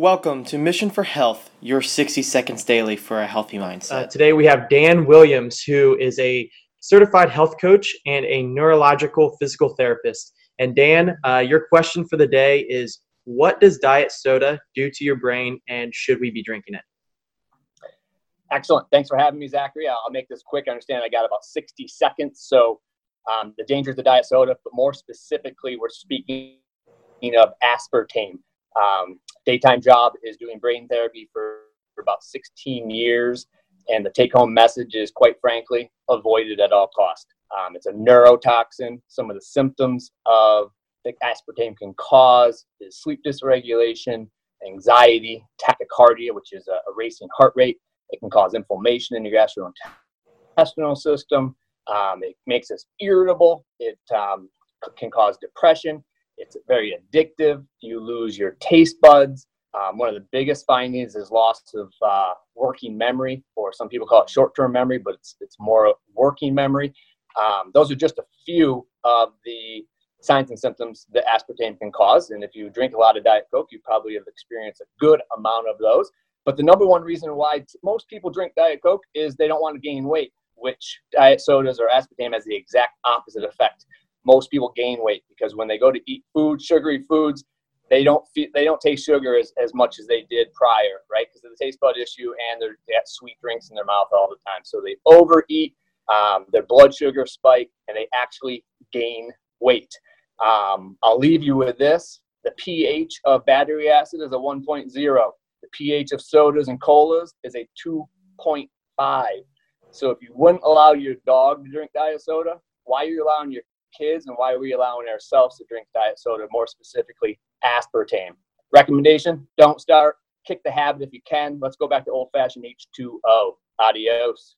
Welcome to Mission for Health, your 60 seconds daily for a healthy mindset. Uh, today we have Dan Williams, who is a certified health coach and a neurological physical therapist. And Dan, uh, your question for the day is what does diet soda do to your brain and should we be drinking it? Excellent. Thanks for having me, Zachary. I'll make this quick. I understand I got about 60 seconds. So, um, the dangers of diet soda, but more specifically, we're speaking of aspartame. Um, daytime job is doing brain therapy for, for about 16 years, and the take home message is quite frankly, avoid it at all cost. Um, it's a neurotoxin. Some of the symptoms of that aspartame can cause is sleep dysregulation, anxiety, tachycardia, which is a, a racing heart rate. It can cause inflammation in your gastrointestinal system. Um, it makes us irritable. It um, c- can cause depression. It's very addictive. You lose your taste buds. Um, one of the biggest findings is loss of uh, working memory, or some people call it short-term memory, but it's it's more working memory. Um, those are just a few of the signs and symptoms that aspartame can cause. And if you drink a lot of Diet Coke, you probably have experienced a good amount of those. But the number one reason why most people drink Diet Coke is they don't want to gain weight, which diet sodas or aspartame has the exact opposite effect most people gain weight because when they go to eat food, sugary foods, they don't feel, they don't taste sugar as, as much as they did prior, right? Because of the taste bud issue and they're, they have sweet drinks in their mouth all the time. So they overeat, um, their blood sugar spike, and they actually gain weight. Um, I'll leave you with this. The pH of battery acid is a 1.0. The pH of sodas and colas is a 2.5. So if you wouldn't allow your dog to drink diet soda, why are you allowing your kids and why are we allowing ourselves to drink diet soda, more specifically aspartame. Recommendation don't start, kick the habit if you can. Let's go back to old fashioned H2O. Adios.